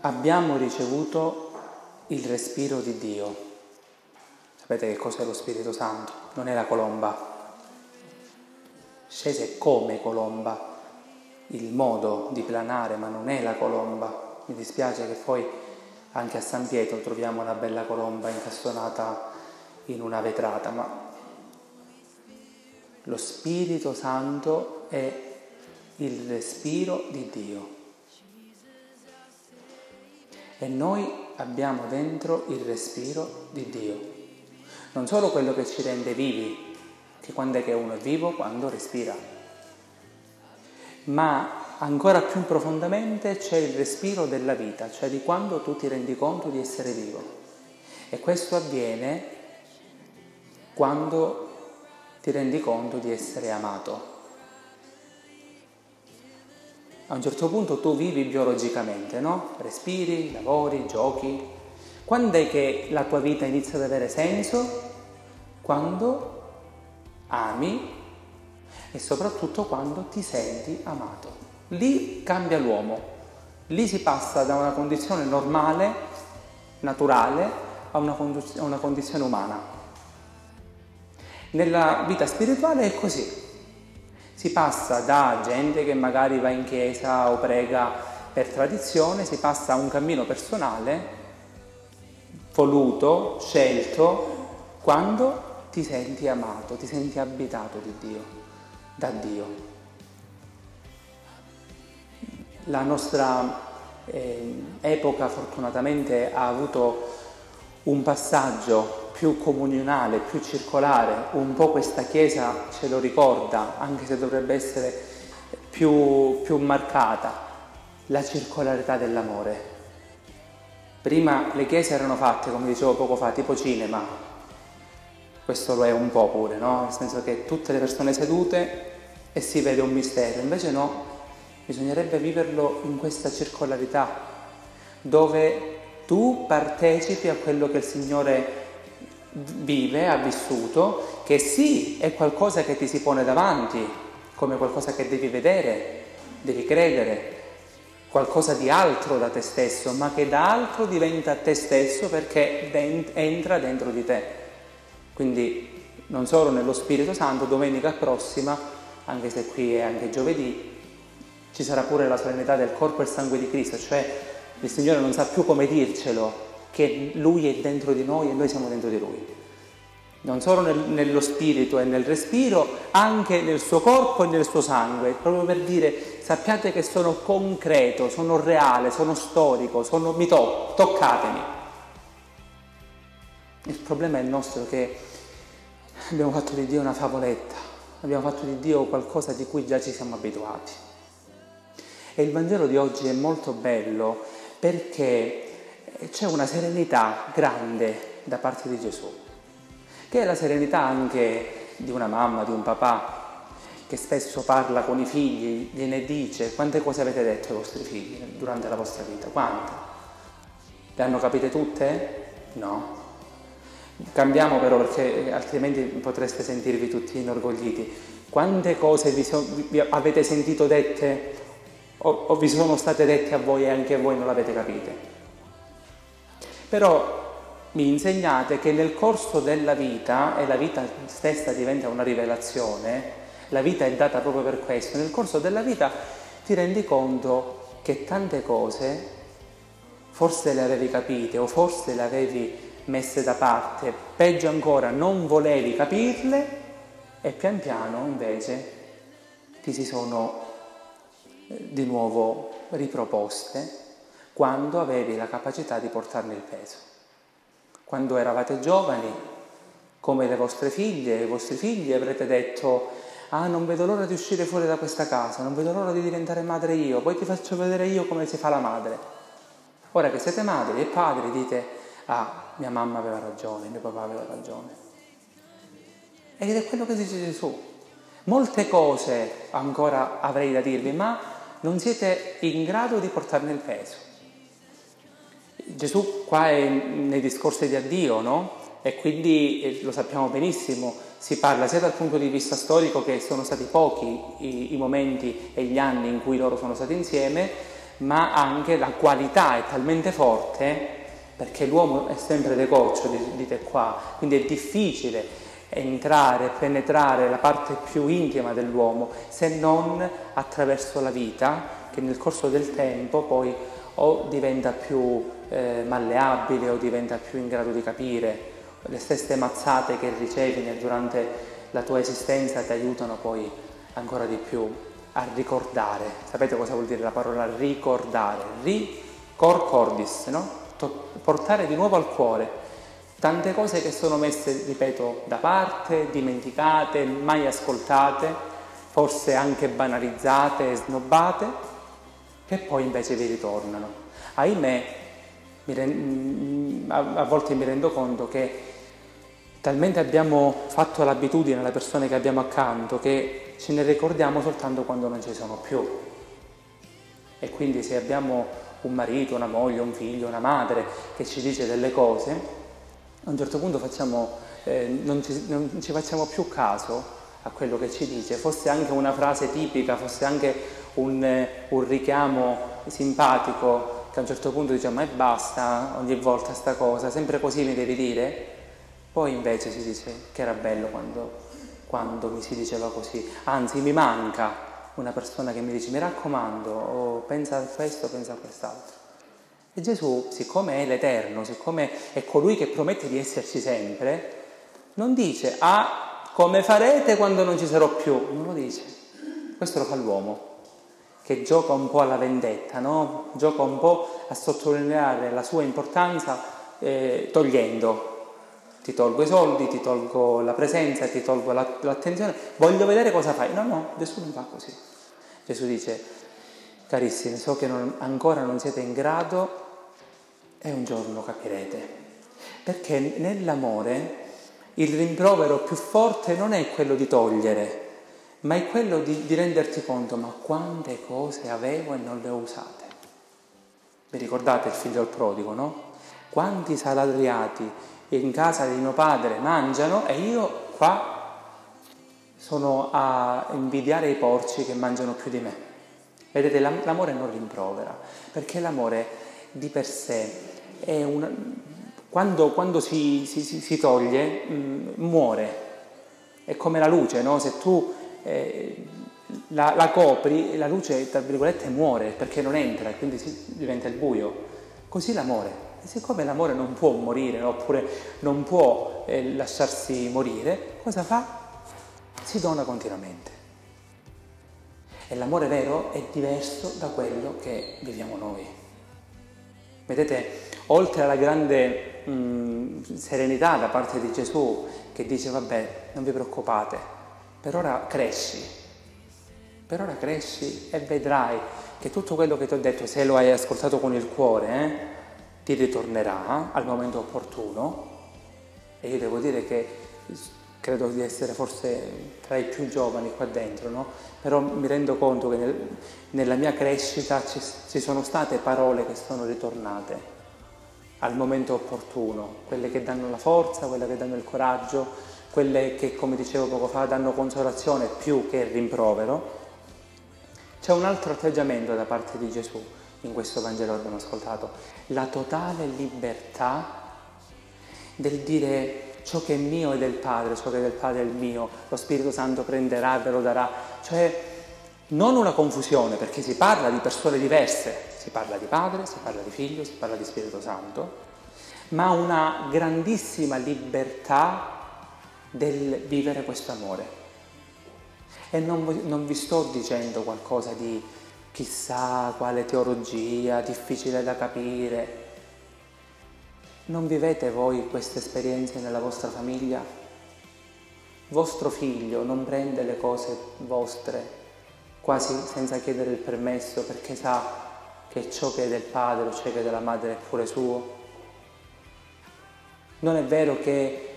abbiamo ricevuto il respiro di Dio. Sapete che cos'è lo Spirito Santo? Non è la colomba. Scese come colomba, il modo di planare, ma non è la colomba. Mi dispiace che poi anche a San Pietro troviamo una bella colomba incastonata in una vetrata, ma lo Spirito Santo è il respiro di Dio. E noi abbiamo dentro il respiro di Dio. Non solo quello che ci rende vivi, che quando è che uno è vivo? Quando respira. Ma ancora più profondamente c'è il respiro della vita, cioè di quando tu ti rendi conto di essere vivo. E questo avviene quando ti rendi conto di essere amato. A un certo punto tu vivi biologicamente, no? Respiri, lavori, giochi. Quando è che la tua vita inizia ad avere senso? Quando ami e soprattutto quando ti senti amato. Lì cambia l'uomo, lì si passa da una condizione normale, naturale, a una, condiz- a una condizione umana. Nella vita spirituale è così. Si passa da gente che magari va in chiesa o prega per tradizione, si passa a un cammino personale, voluto, scelto, quando ti senti amato, ti senti abitato di Dio, da Dio. La nostra eh, epoca fortunatamente ha avuto un passaggio più comunionale, più circolare, un po' questa Chiesa ce lo ricorda, anche se dovrebbe essere più, più marcata, la circolarità dell'amore. Prima le chiese erano fatte, come dicevo poco fa, tipo cinema, questo lo è un po' pure, no? Nel senso che tutte le persone sedute e si vede un mistero, invece no, bisognerebbe viverlo in questa circolarità, dove tu partecipi a quello che il Signore vive, ha vissuto, che sì è qualcosa che ti si pone davanti, come qualcosa che devi vedere, devi credere, qualcosa di altro da te stesso, ma che da altro diventa te stesso perché entra dentro di te. Quindi non solo nello Spirito Santo, domenica prossima, anche se qui è anche giovedì, ci sarà pure la solennità del corpo e sangue di Cristo, cioè il Signore non sa più come dircelo, che Lui è dentro di noi e noi siamo dentro di Lui. Non solo nel, nello spirito e nel respiro, anche nel suo corpo e nel suo sangue, proprio per dire sappiate che sono concreto, sono reale, sono storico, sono, mi to- toccatemi. Il problema è il nostro che abbiamo fatto di Dio una favoletta, abbiamo fatto di Dio qualcosa di cui già ci siamo abituati. E il Vangelo di oggi è molto bello perché c'è una serenità grande da parte di Gesù, che è la serenità anche di una mamma, di un papà, che spesso parla con i figli, gliene dice quante cose avete detto ai vostri figli durante la vostra vita, quante? Le hanno capite tutte? No. Cambiamo però perché altrimenti potreste sentirvi tutti inorgogliti. Quante cose vi, so, vi avete sentito dette o, o vi sono state dette a voi e anche voi non l'avete capite? Però mi insegnate che nel corso della vita, e la vita stessa diventa una rivelazione, la vita è data proprio per questo, nel corso della vita ti rendi conto che tante cose forse le avevi capite o forse le avevi messe da parte, peggio ancora non volevi capirle e pian piano invece ti si sono eh, di nuovo riproposte quando avevi la capacità di portarne il peso. Quando eravate giovani, come le vostre figlie e i vostri figli, avrete detto ah non vedo l'ora di uscire fuori da questa casa, non vedo l'ora di diventare madre io, poi ti faccio vedere io come si fa la madre. Ora che siete madri e padri dite ah mia mamma aveva ragione, mio papà aveva ragione. Ed è quello che dice Gesù. Molte cose ancora avrei da dirvi, ma non siete in grado di portarne il peso. Gesù qua è nei discorsi di addio, no? E quindi eh, lo sappiamo benissimo, si parla sia dal punto di vista storico che sono stati pochi i, i, momenti e gli anni in cui loro sono stati insieme, ma anche la qualità è talmente forte perché l'uomo è sempre decoccio, dite qua, quindi è difficile entrare, penetrare la parte più intima dell'uomo se non attraverso la vita che nel corso del tempo poi o diventa più eh, malleabile o diventa più in grado di capire. Le stesse mazzate che ricevi durante la tua esistenza ti aiutano poi ancora di più a ricordare. Sapete cosa vuol dire la parola ricordare? Ricor cordis, no? Portare di nuovo al cuore tante cose che sono messe, ripeto, da parte, dimenticate, mai ascoltate, forse anche banalizzate e snobbate, che poi invece vi ritornano. Ahimè, a volte mi rendo conto che talmente abbiamo fatto l'abitudine alle persone che abbiamo accanto che ce ne ricordiamo soltanto quando non ci sono più. E quindi se abbiamo un marito, una moglie, un figlio, una madre che ci dice delle cose, a un certo punto facciamo, eh, non, ci, non, ci, facciamo più caso a quello che ci dice, fosse anche una frase tipica, fosse anche un, un richiamo simpatico che a un certo punto diciamo ma basta ogni volta sta cosa, sempre così mi devi dire, poi invece si dice che era bello quando, quando mi si diceva così, anzi mi manca una persona che mi dice mi raccomando, oh, pensa a questo, pensa a quest'altro. E Gesù, siccome è l'Eterno, siccome è colui che promette di esserci sempre, non dice ah come farete quando non ci sarò più, non lo dice. Questo lo fa l'uomo, che gioca un po' alla vendetta, no? gioca un po' a sottolineare la sua importanza eh, togliendo. Ti tolgo i soldi, ti tolgo la presenza, ti tolgo l'attenzione, voglio vedere cosa fai. No, no, Gesù non fa così. Gesù dice, carissimi, so che non, ancora non siete in grado e un giorno capirete. Perché nell'amore il rimprovero più forte non è quello di togliere, ma è quello di, di renderti conto, ma quante cose avevo e non le ho usate. Vi ricordate il figlio al prodigo, no? Quanti saladriati in casa di mio padre mangiano e io qua sono a invidiare i porci che mangiano più di me. Vedete, l'amore non rimprovera, perché l'amore di per sé è una... quando, quando si, si, si, toglie mh, mm, muore, è come la luce, no? se tu eh, la, la, copri, la luce, tra virgolette, muore perché non entra, quindi si, diventa il buio. Così l'amore. E siccome l'amore non può morire, oppure non può eh, lasciarsi morire, cosa fa? Si dona continuamente. E l'amore vero è diverso da quello che viviamo noi. Vedete, oltre alla grande mh, mm, serenità da parte di Gesù che dice vabbè, non vi preoccupate, per ora cresci, per ora cresci e vedrai che tutto quello che ti ho detto, se lo hai ascoltato con il cuore, eh, ti ritornerà al momento opportuno. E io devo dire che credo di essere forse tra i più giovani qua dentro, no? però mi rendo conto che nel, nella mia crescita ci, ci sono state parole che sono ritornate al momento opportuno, quelle che danno la forza, quelle che danno il coraggio, quelle che, come dicevo poco fa, danno consolazione più che rimprovero, c'è un altro atteggiamento da parte di Gesù in questo Vangelo che abbiamo ascoltato, la totale libertà del dire ciò che è mio è del Padre, ciò che è del Padre è il mio, lo Spirito Santo prenderà e ve lo darà, cioè non una confusione perché si parla di persone diverse, si parla di Padre, si parla di Figlio, si parla di Spirito Santo, ma una grandissima libertà del vivere questo amore. E non, non vi sto dicendo qualcosa di chissà quale teologia, difficile da capire. Non vivete voi queste esperienze nella vostra famiglia? Vostro figlio non prende le cose vostre quasi senza chiedere il permesso perché sa che ciò che è del padre o ciò che è della madre è pure suo? Non è vero che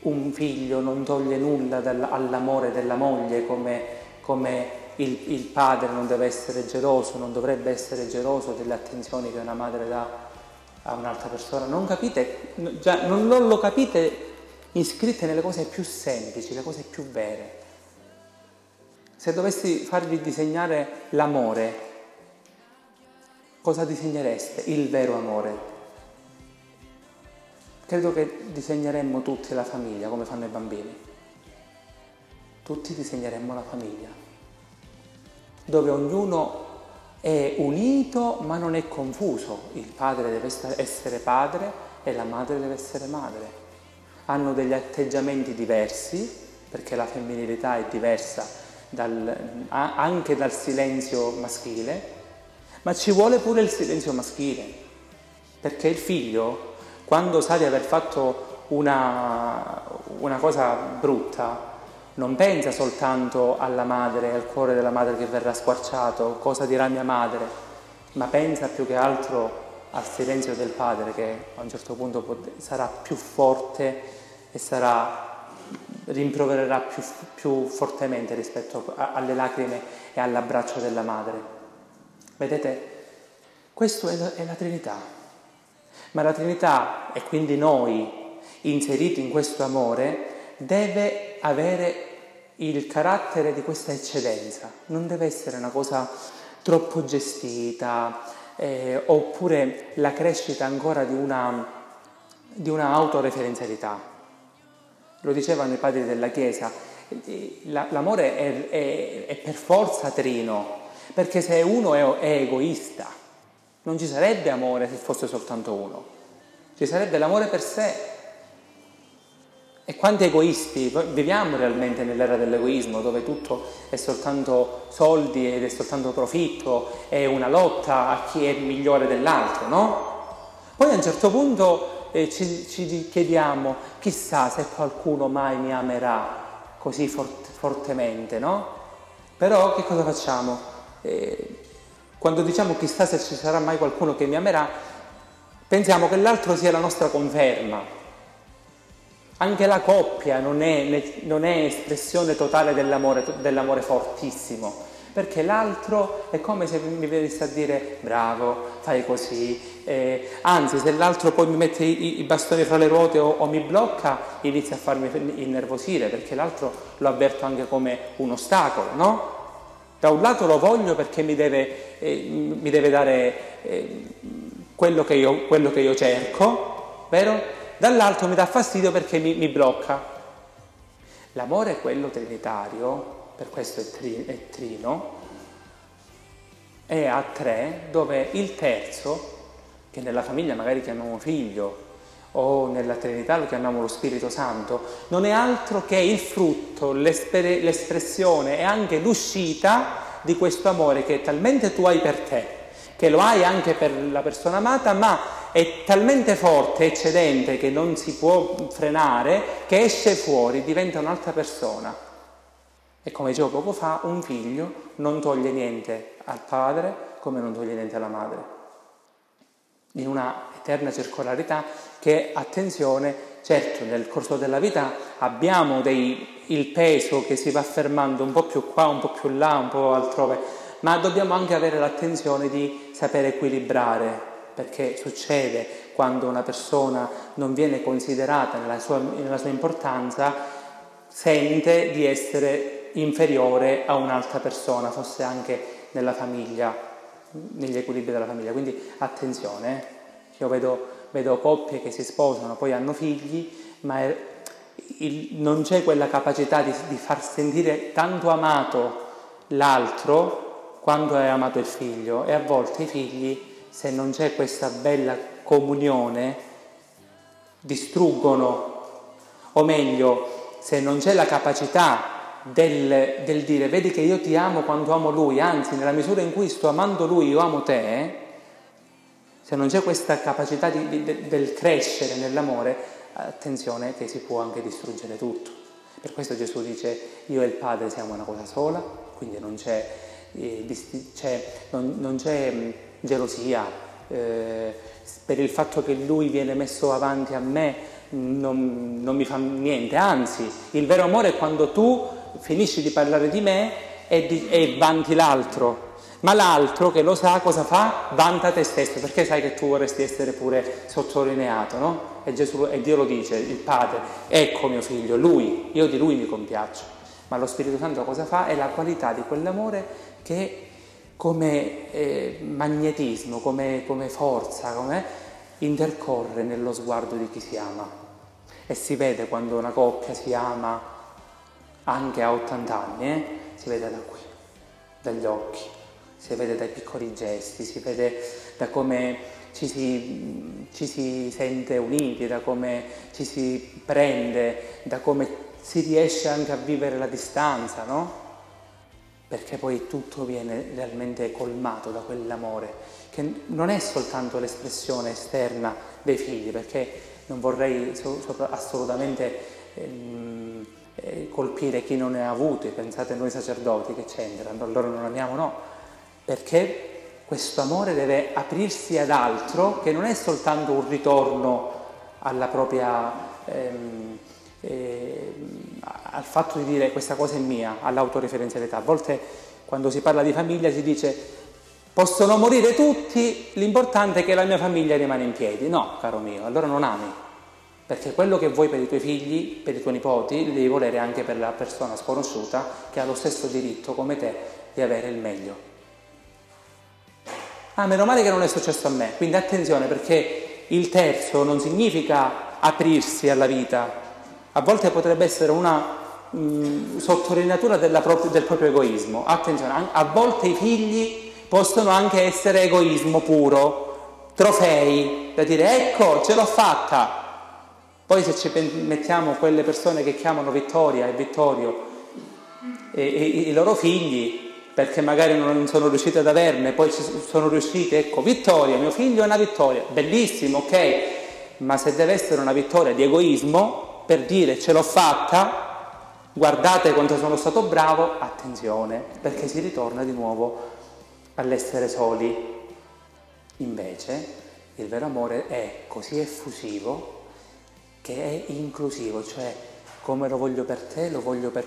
un figlio non toglie nulla all'amore della moglie come, come il, il, padre non deve essere geloso, non dovrebbe essere geloso delle attenzioni che una madre dà a un'altra persona. Non capite, già, non, non lo capite iscritte nelle cose più semplici, le cose più vere. Se dovessi farvi disegnare l'amore, cosa disegnereste? Il vero amore. Credo che disegneremmo tutti la famiglia come fanno i bambini. Tutti disegneremmo la famiglia, dove ognuno è unito ma non è confuso. Il padre deve essere padre e la madre deve essere madre. Hanno degli atteggiamenti diversi, perché la femminilità è diversa dal, anche dal silenzio maschile, ma ci vuole pure il silenzio maschile, perché il figlio quando sa di aver fatto una, una cosa brutta, non pensa soltanto alla madre, al cuore della madre che verrà squarciato, cosa dirà mia madre, ma pensa più che altro al silenzio del padre che a un certo punto sarà più forte e sarà, rimprovererà più, più fortemente rispetto a, alle lacrime e all'abbraccio della madre. Vedete, questo è è la Trinità. Ma la Trinità, e quindi noi inseriti in questo amore, deve avere il carattere di questa eccedenza, non deve essere una cosa troppo gestita eh, oppure la crescita ancora di una, di una autoreferenzialità. Lo dicevano i padri della Chiesa, l'amore è, è, è per forza trino, perché se uno è, è egoista, non ci sarebbe amore se fosse soltanto uno, ci sarebbe l'amore per sé. E quanti egoisti, viviamo realmente nell'era dell'egoismo dove tutto è soltanto soldi ed è soltanto profitto, è una lotta a chi è migliore dell'altro, no? Poi a un certo punto eh, ci, ci, chiediamo, chissà se qualcuno mai mi amerà così fort, fortemente, no? Però che cosa facciamo? Eh, quando diciamo chissà se ci sarà mai qualcuno che mi amerà, pensiamo che l'altro sia la nostra conferma. Anche la coppia non è, non è espressione totale dell'amore, dell'amore fortissimo, perché l'altro è come se mi venisse a dire bravo, fai così, eh, anzi se l'altro poi mi mette i, i bastoni fra le ruote o, o, mi blocca inizia a farmi innervosire perché l'altro lo avverto anche come un ostacolo, no? Da un lato lo voglio perché mi deve, eh, mi deve dare eh, quello, che io, quello, che io, cerco, vero? Dall'altro mi dà fastidio perché mi, mi blocca. L'amore è quello trinitario, per questo è, tri, è trino, è a tre, dove il terzo, che nella famiglia magari chiamiamo figlio, o nella Trinità lo chiamiamo lo Spirito Santo, non è altro che il frutto, l'espressione e anche l'uscita di questo amore che talmente tu hai per te, che lo hai anche per la persona amata, ma è talmente forte, eccedente, che non si può frenare, che esce fuori, diventa un'altra persona. E come dicevo poco fa, un figlio non toglie niente al padre come non toglie niente alla madre in una eterna circolarità che, attenzione, certo nel corso della vita abbiamo dei, il peso che si va fermando un po' più qua, un po' più là, un po' altrove, ma dobbiamo anche avere l'attenzione di sapere equilibrare, perché succede quando una persona non viene considerata nella sua, nella sua importanza, sente di essere inferiore a un'altra persona, fosse anche nella famiglia negli equilibri della famiglia. Quindi attenzione, eh. io vedo, vedo, coppie che si sposano, poi hanno figli, ma è, il, non c'è quella capacità di, di far sentire tanto amato l'altro quando è amato il figlio. E a volte i figli, se non c'è questa bella comunione, distruggono, o meglio, se non c'è la capacità del, del, dire vedi che io ti amo quando amo lui, anzi nella misura in cui sto amando lui io amo te, se non c'è questa capacità di, di, del crescere nell'amore, attenzione che si può anche distruggere tutto. Per questo Gesù dice io e il Padre siamo una cosa sola, quindi non c'è, eh, c'è, non, non c'è mh, gelosia, eh, per il fatto che lui viene messo avanti a me non, non mi fa niente, anzi il vero amore è quando tu finisci di parlare di me e, di, e vanti l'altro, ma l'altro che lo sa cosa fa? Vanta te stesso, perché sai che tu vorresti essere pure sottolineato, no? E, Gesù, e Dio lo dice, il Padre, ecco mio figlio, lui, io di lui mi compiaccio. Ma lo Spirito Santo cosa fa? È la qualità di quell'amore che come eh, magnetismo, come, come forza, come intercorre nello sguardo di chi si ama. E si vede quando una coppia si ama anche a 80 anni, eh? si vede da qui, dagli occhi, si vede dai piccoli gesti, si vede da come ci si, ci si sente uniti, da come ci si prende, da come si riesce anche a vivere la distanza, no? perché poi tutto viene realmente colmato da quell'amore, che non è soltanto l'espressione esterna dei figli, perché non vorrei assolutamente ehm, eh, colpire chi non ne ha avuti, pensate noi sacerdoti che c'entrano, loro non amiamo, no, perché questo amore deve aprirsi ad altro che non è soltanto un ritorno alla propria... Ehm, eh, al fatto di dire questa cosa è mia, all'autoreferenzialità. A volte quando si parla di famiglia si dice possono morire tutti, l'importante è che la mia famiglia rimane in piedi. No, caro mio, allora non ami, perché quello che vuoi per i tuoi figli, per i tuoi nipoti, lo devi volere anche per la persona sconosciuta che ha lo stesso diritto come te di avere il meglio. Ah, meno male che non è successo a me, quindi attenzione perché il terzo non significa aprirsi alla vita, a volte potrebbe essere una mm, sottolineatura del proprio egoismo. Attenzione, a volte i figli possono anche essere egoismo puro, trofei, da dire ecco, ce l'ho fatta. Poi se ci mettiamo quelle persone che chiamano Vittoria e Vittorio e, e, i loro figli, perché magari non sono riusciti ad averne, poi sono riusciti, ecco, vittoria, mio figlio è una vittoria, bellissimo, ok, ma se deve essere una vittoria di egoismo, per dire ce l'ho fatta, guardate quanto sono stato bravo, attenzione, perché si ritorna di nuovo all'essere soli. Invece il vero amore è così effusivo che è inclusivo, cioè come lo voglio per te, lo voglio per,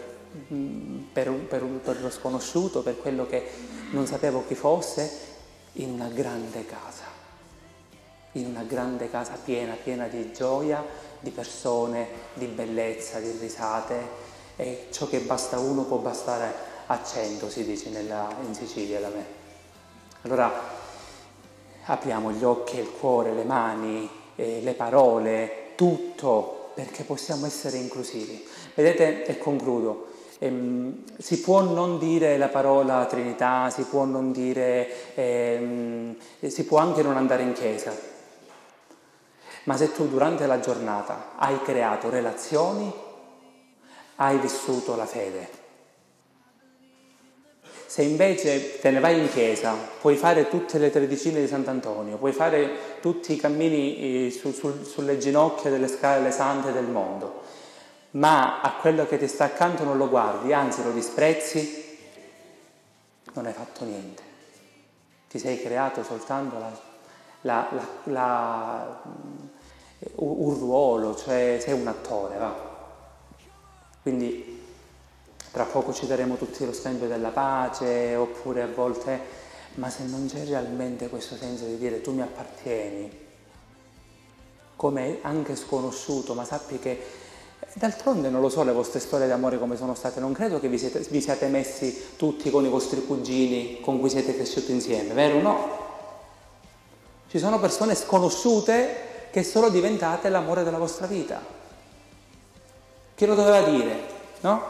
per, per, per lo sconosciuto, per quello che non sapevo chi fosse, in una grande casa, in una grande casa piena, piena di gioia, di persone, di bellezza, di risate, e ciò che basta uno può bastare a cento, si dice nella, in Sicilia da me. Allora apriamo gli occhi, il cuore, le mani, eh, le parole, tutto, perché possiamo essere inclusivi. Vedete, e concludo, ehm, si può non dire la parola Trinità, si può dire, ehm, si può anche non andare in chiesa, ma se tu durante la giornata hai creato relazioni, hai vissuto la fede. Se invece te ne vai in chiesa, puoi fare tutte le tredicine di Sant'Antonio, puoi fare tutti i cammini eh, su, su, sulle ginocchia delle scale sante del mondo, ma a quello che ti sta accanto non lo guardi, anzi lo disprezzi, non hai fatto niente. Ti sei creato soltanto la, la, la, un ruolo, cioè sei un attore, va. Quindi tra poco ci daremo tutti lo scambio della pace, oppure a volte, ma se non c'è realmente questo senso di dire tu mi appartieni, come anche sconosciuto, ma sappi che D'altronde non lo so le vostre storie d'amore come sono state, non credo che vi siete, vi siate messi tutti con i vostri cugini con cui siete cresciuti insieme, vero? No. Ci sono persone sconosciute che sono diventate l'amore della vostra vita. Chi lo doveva dire? No?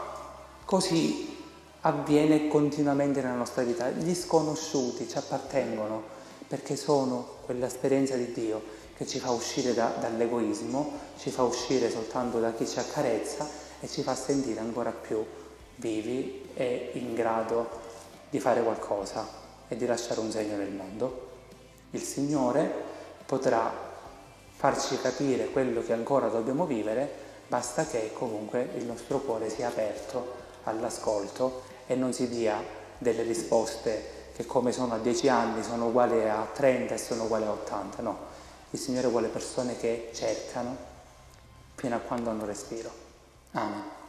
Così avviene continuamente nella nostra vita. Gli sconosciuti ci appartengono perché sono quell'esperienza di Dio che ci fa uscire da, dall'egoismo, ci fa uscire soltanto da chi ci accarezza e ci fa sentire ancora più vivi e in grado di fare qualcosa e di lasciare un segno nel mondo. Il Signore potrà farci capire quello che ancora dobbiamo vivere basta che comunque il nostro cuore sia aperto all'ascolto e non si dia delle risposte che come sono a 10 anni sono uguali a 30 e sono uguali a 80, no. Il Signore vuole persone che cercano fino a quando hanno respiro. Amen.